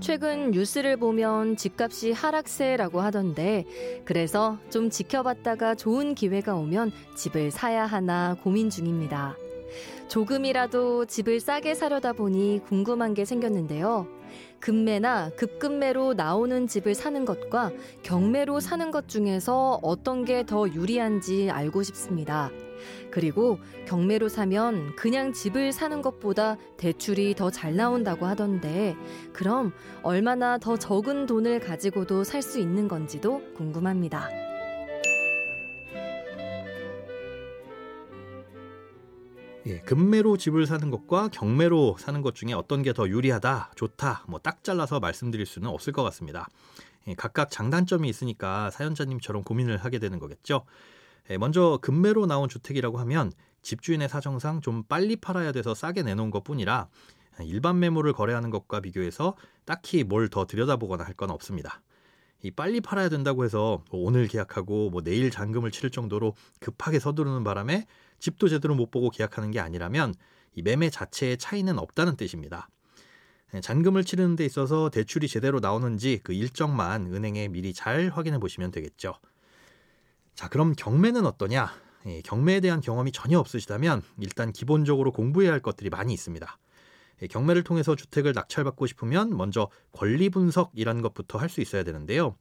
최근 뉴스를 보면 집값이 하락세라고 하던데 그래서 좀 지켜봤다가 좋은 기회가 오면 집을 사야 하나 고민 중입니다. 조금이라도 집을 싸게 사려다 보니 궁금한 게 생겼는데요. 급매나 급급매로 나오는 집을 사는 것과 경매로 사는 것 중에서 어떤 게 더 유리한지 알고 싶습니다. 그리고 경매로 사면 그냥 집을 사는 것보다 대출이 더 잘 나온다고 하던데, 그럼 얼마나 더 적은 돈을 가지고도 살 수 있는 건지도 궁금합니다. 예, 급매로 집을 사는 것과 경매로 사는 것 중에 어떤 게 더 유리하다, 좋다, 뭐 딱 잘라서 말씀드릴 수는 없을 것 같습니다. 예, 각각 장단점이 있으니까 사연자님처럼 고민을 하게 되는 거겠죠. 예, 먼저 급매로 나온 주택이라고 하면 집주인의 사정상 좀 빨리 팔아야 돼서 싸게 내놓은 것 뿐이라 일반 매물을 거래하는 것과 비교해서 딱히 뭘 더 들여다보거나 할 건 없습니다. 이 빨리 팔아야 된다고 해서 뭐 오늘 계약하고 뭐 내일 잔금을 치를 정도로 급하게 서두르는 바람에 집도 제대로 못 보고 계약하는 게 아니라면 이 매매 자체의 차이는 없다는 뜻입니다. 예, 잔금을 치르는 데 있어서 대출이 제대로 나오는지 그 일정만 은행에 미리 잘 확인해 보시면 되겠죠. 자, 그럼 경매는 어떠냐? 예, 경매에 대한 경험이 전혀 없으시다면 일단 기본적으로 공부해야 할 것들이 많이 있습니다. 예, 경매를 통해서 주택을 낙찰받고 싶으면 먼저 권리 분석이라는 것부터 할 수 있어야 되는데요.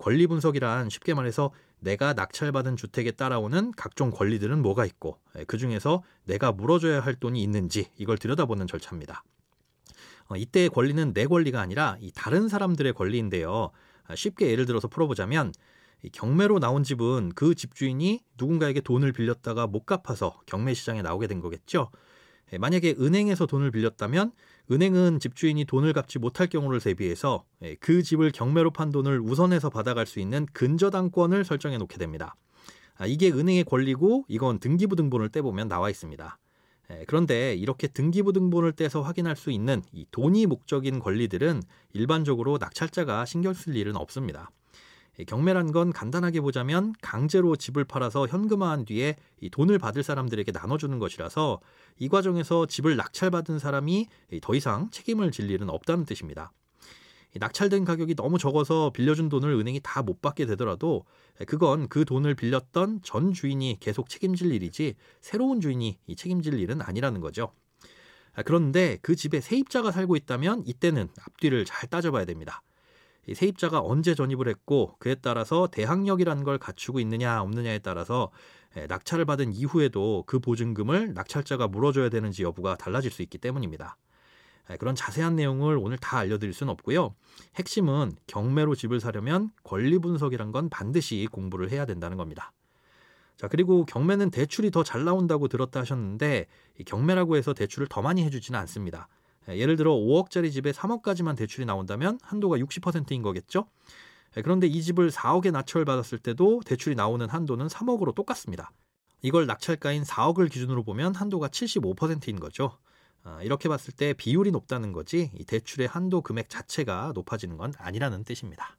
권리 분석이란 쉽게 말해서 내가 낙찰받은 주택에 따라오는 각종 권리들은 뭐가 있고 예, 그 중에서 내가 물어줘야 할 돈이 있는지 이걸 들여다보는 절차입니다. 어, 이때의 권리는 내 권리가 아니라 이 다른 사람들의 권리인데요. 아, 쉽게 예를 들어서 풀어보자면 경매로 나온 집은 그 집주인이 누군가에게 돈을 빌렸다가 못 갚아서 경매 시장에 나오게 된 거겠죠. 예, 만약에 은행에서 돈을 빌렸다면 은행은 집주인이 돈을 갚지 못할 경우를 대비해서 예, 그 집을 경매로 판 돈을 우선해서 받아갈 수 있는 근저당권을 설정해 놓게 됩니다. 아, 이게 은행의 권리고 이건 등기부등본을 떼보면 나와 있습니다. 예, 그런데 이렇게 등기부등본을 떼서 확인할 수 있는 이 돈이 목적인 권리들은 일반적으로 낙찰자가 신경 쓸 일은 없습니다. 경매란 건 간단하게 보자면 강제로 집을 팔아서 현금화한 뒤에 이 돈을 받을 사람들에게 나눠주는 것이라서 이 과정에서 집을 낙찰받은 사람이 더 이상 책임을 질 일은 없다는 뜻입니다. 낙찰된 가격이 너무 적어서 빌려준 돈을 은행이 다 못 받게 되더라도 그건 그 돈을 빌렸던 전 주인이 계속 책임질 일이지 새로운 주인이 책임질 일은 아니라는 거죠. 그런데 그 집에 세입자가 살고 있다면 이때는 앞뒤를 잘 따져봐야 됩니다. 세입자가 언제 전입을 했고 그에 따라서 대항력이라는 걸 갖추고 있느냐 없느냐에 따라서 낙찰을 받은 이후에도 그 보증금을 낙찰자가 물어줘야 되는지 여부가 달라질 수 있기 때문입니다. 그런 자세한 내용을 오늘 다 알려드릴 수는 없고요. 핵심은 경매로 집을 사려면 권리 분석이란 건 반드시 공부를 해야 된다는 겁니다. 자, 그리고 경매는 대출이 더 잘 나온다고 들었다 하셨는데 경매라고 해서 대출을 더 많이 해주지는 않습니다. 예, 예를 들어 5억짜리 집에 3억까지만 대출이 나온다면 한도가 60%인 거겠죠? 예, 그런데 이 집을 4억에 낙찰을 받았을 때도 대출이 나오는 한도는 3억으로 똑같습니다. 이걸 낙찰가인 4억을 기준으로 보면 한도가 75%인 거죠. 아, 이렇게 봤을 때 비율이 높다는 거지 이 대출의 한도 금액 자체가 높아지는 건 아니라는 뜻입니다.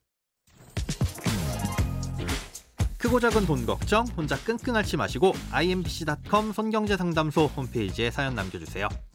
크고 작은 돈 걱정 혼자 끙끙 앓지 마시고 imbc.com 손경제상담소 홈페이지에 사연 남겨주세요.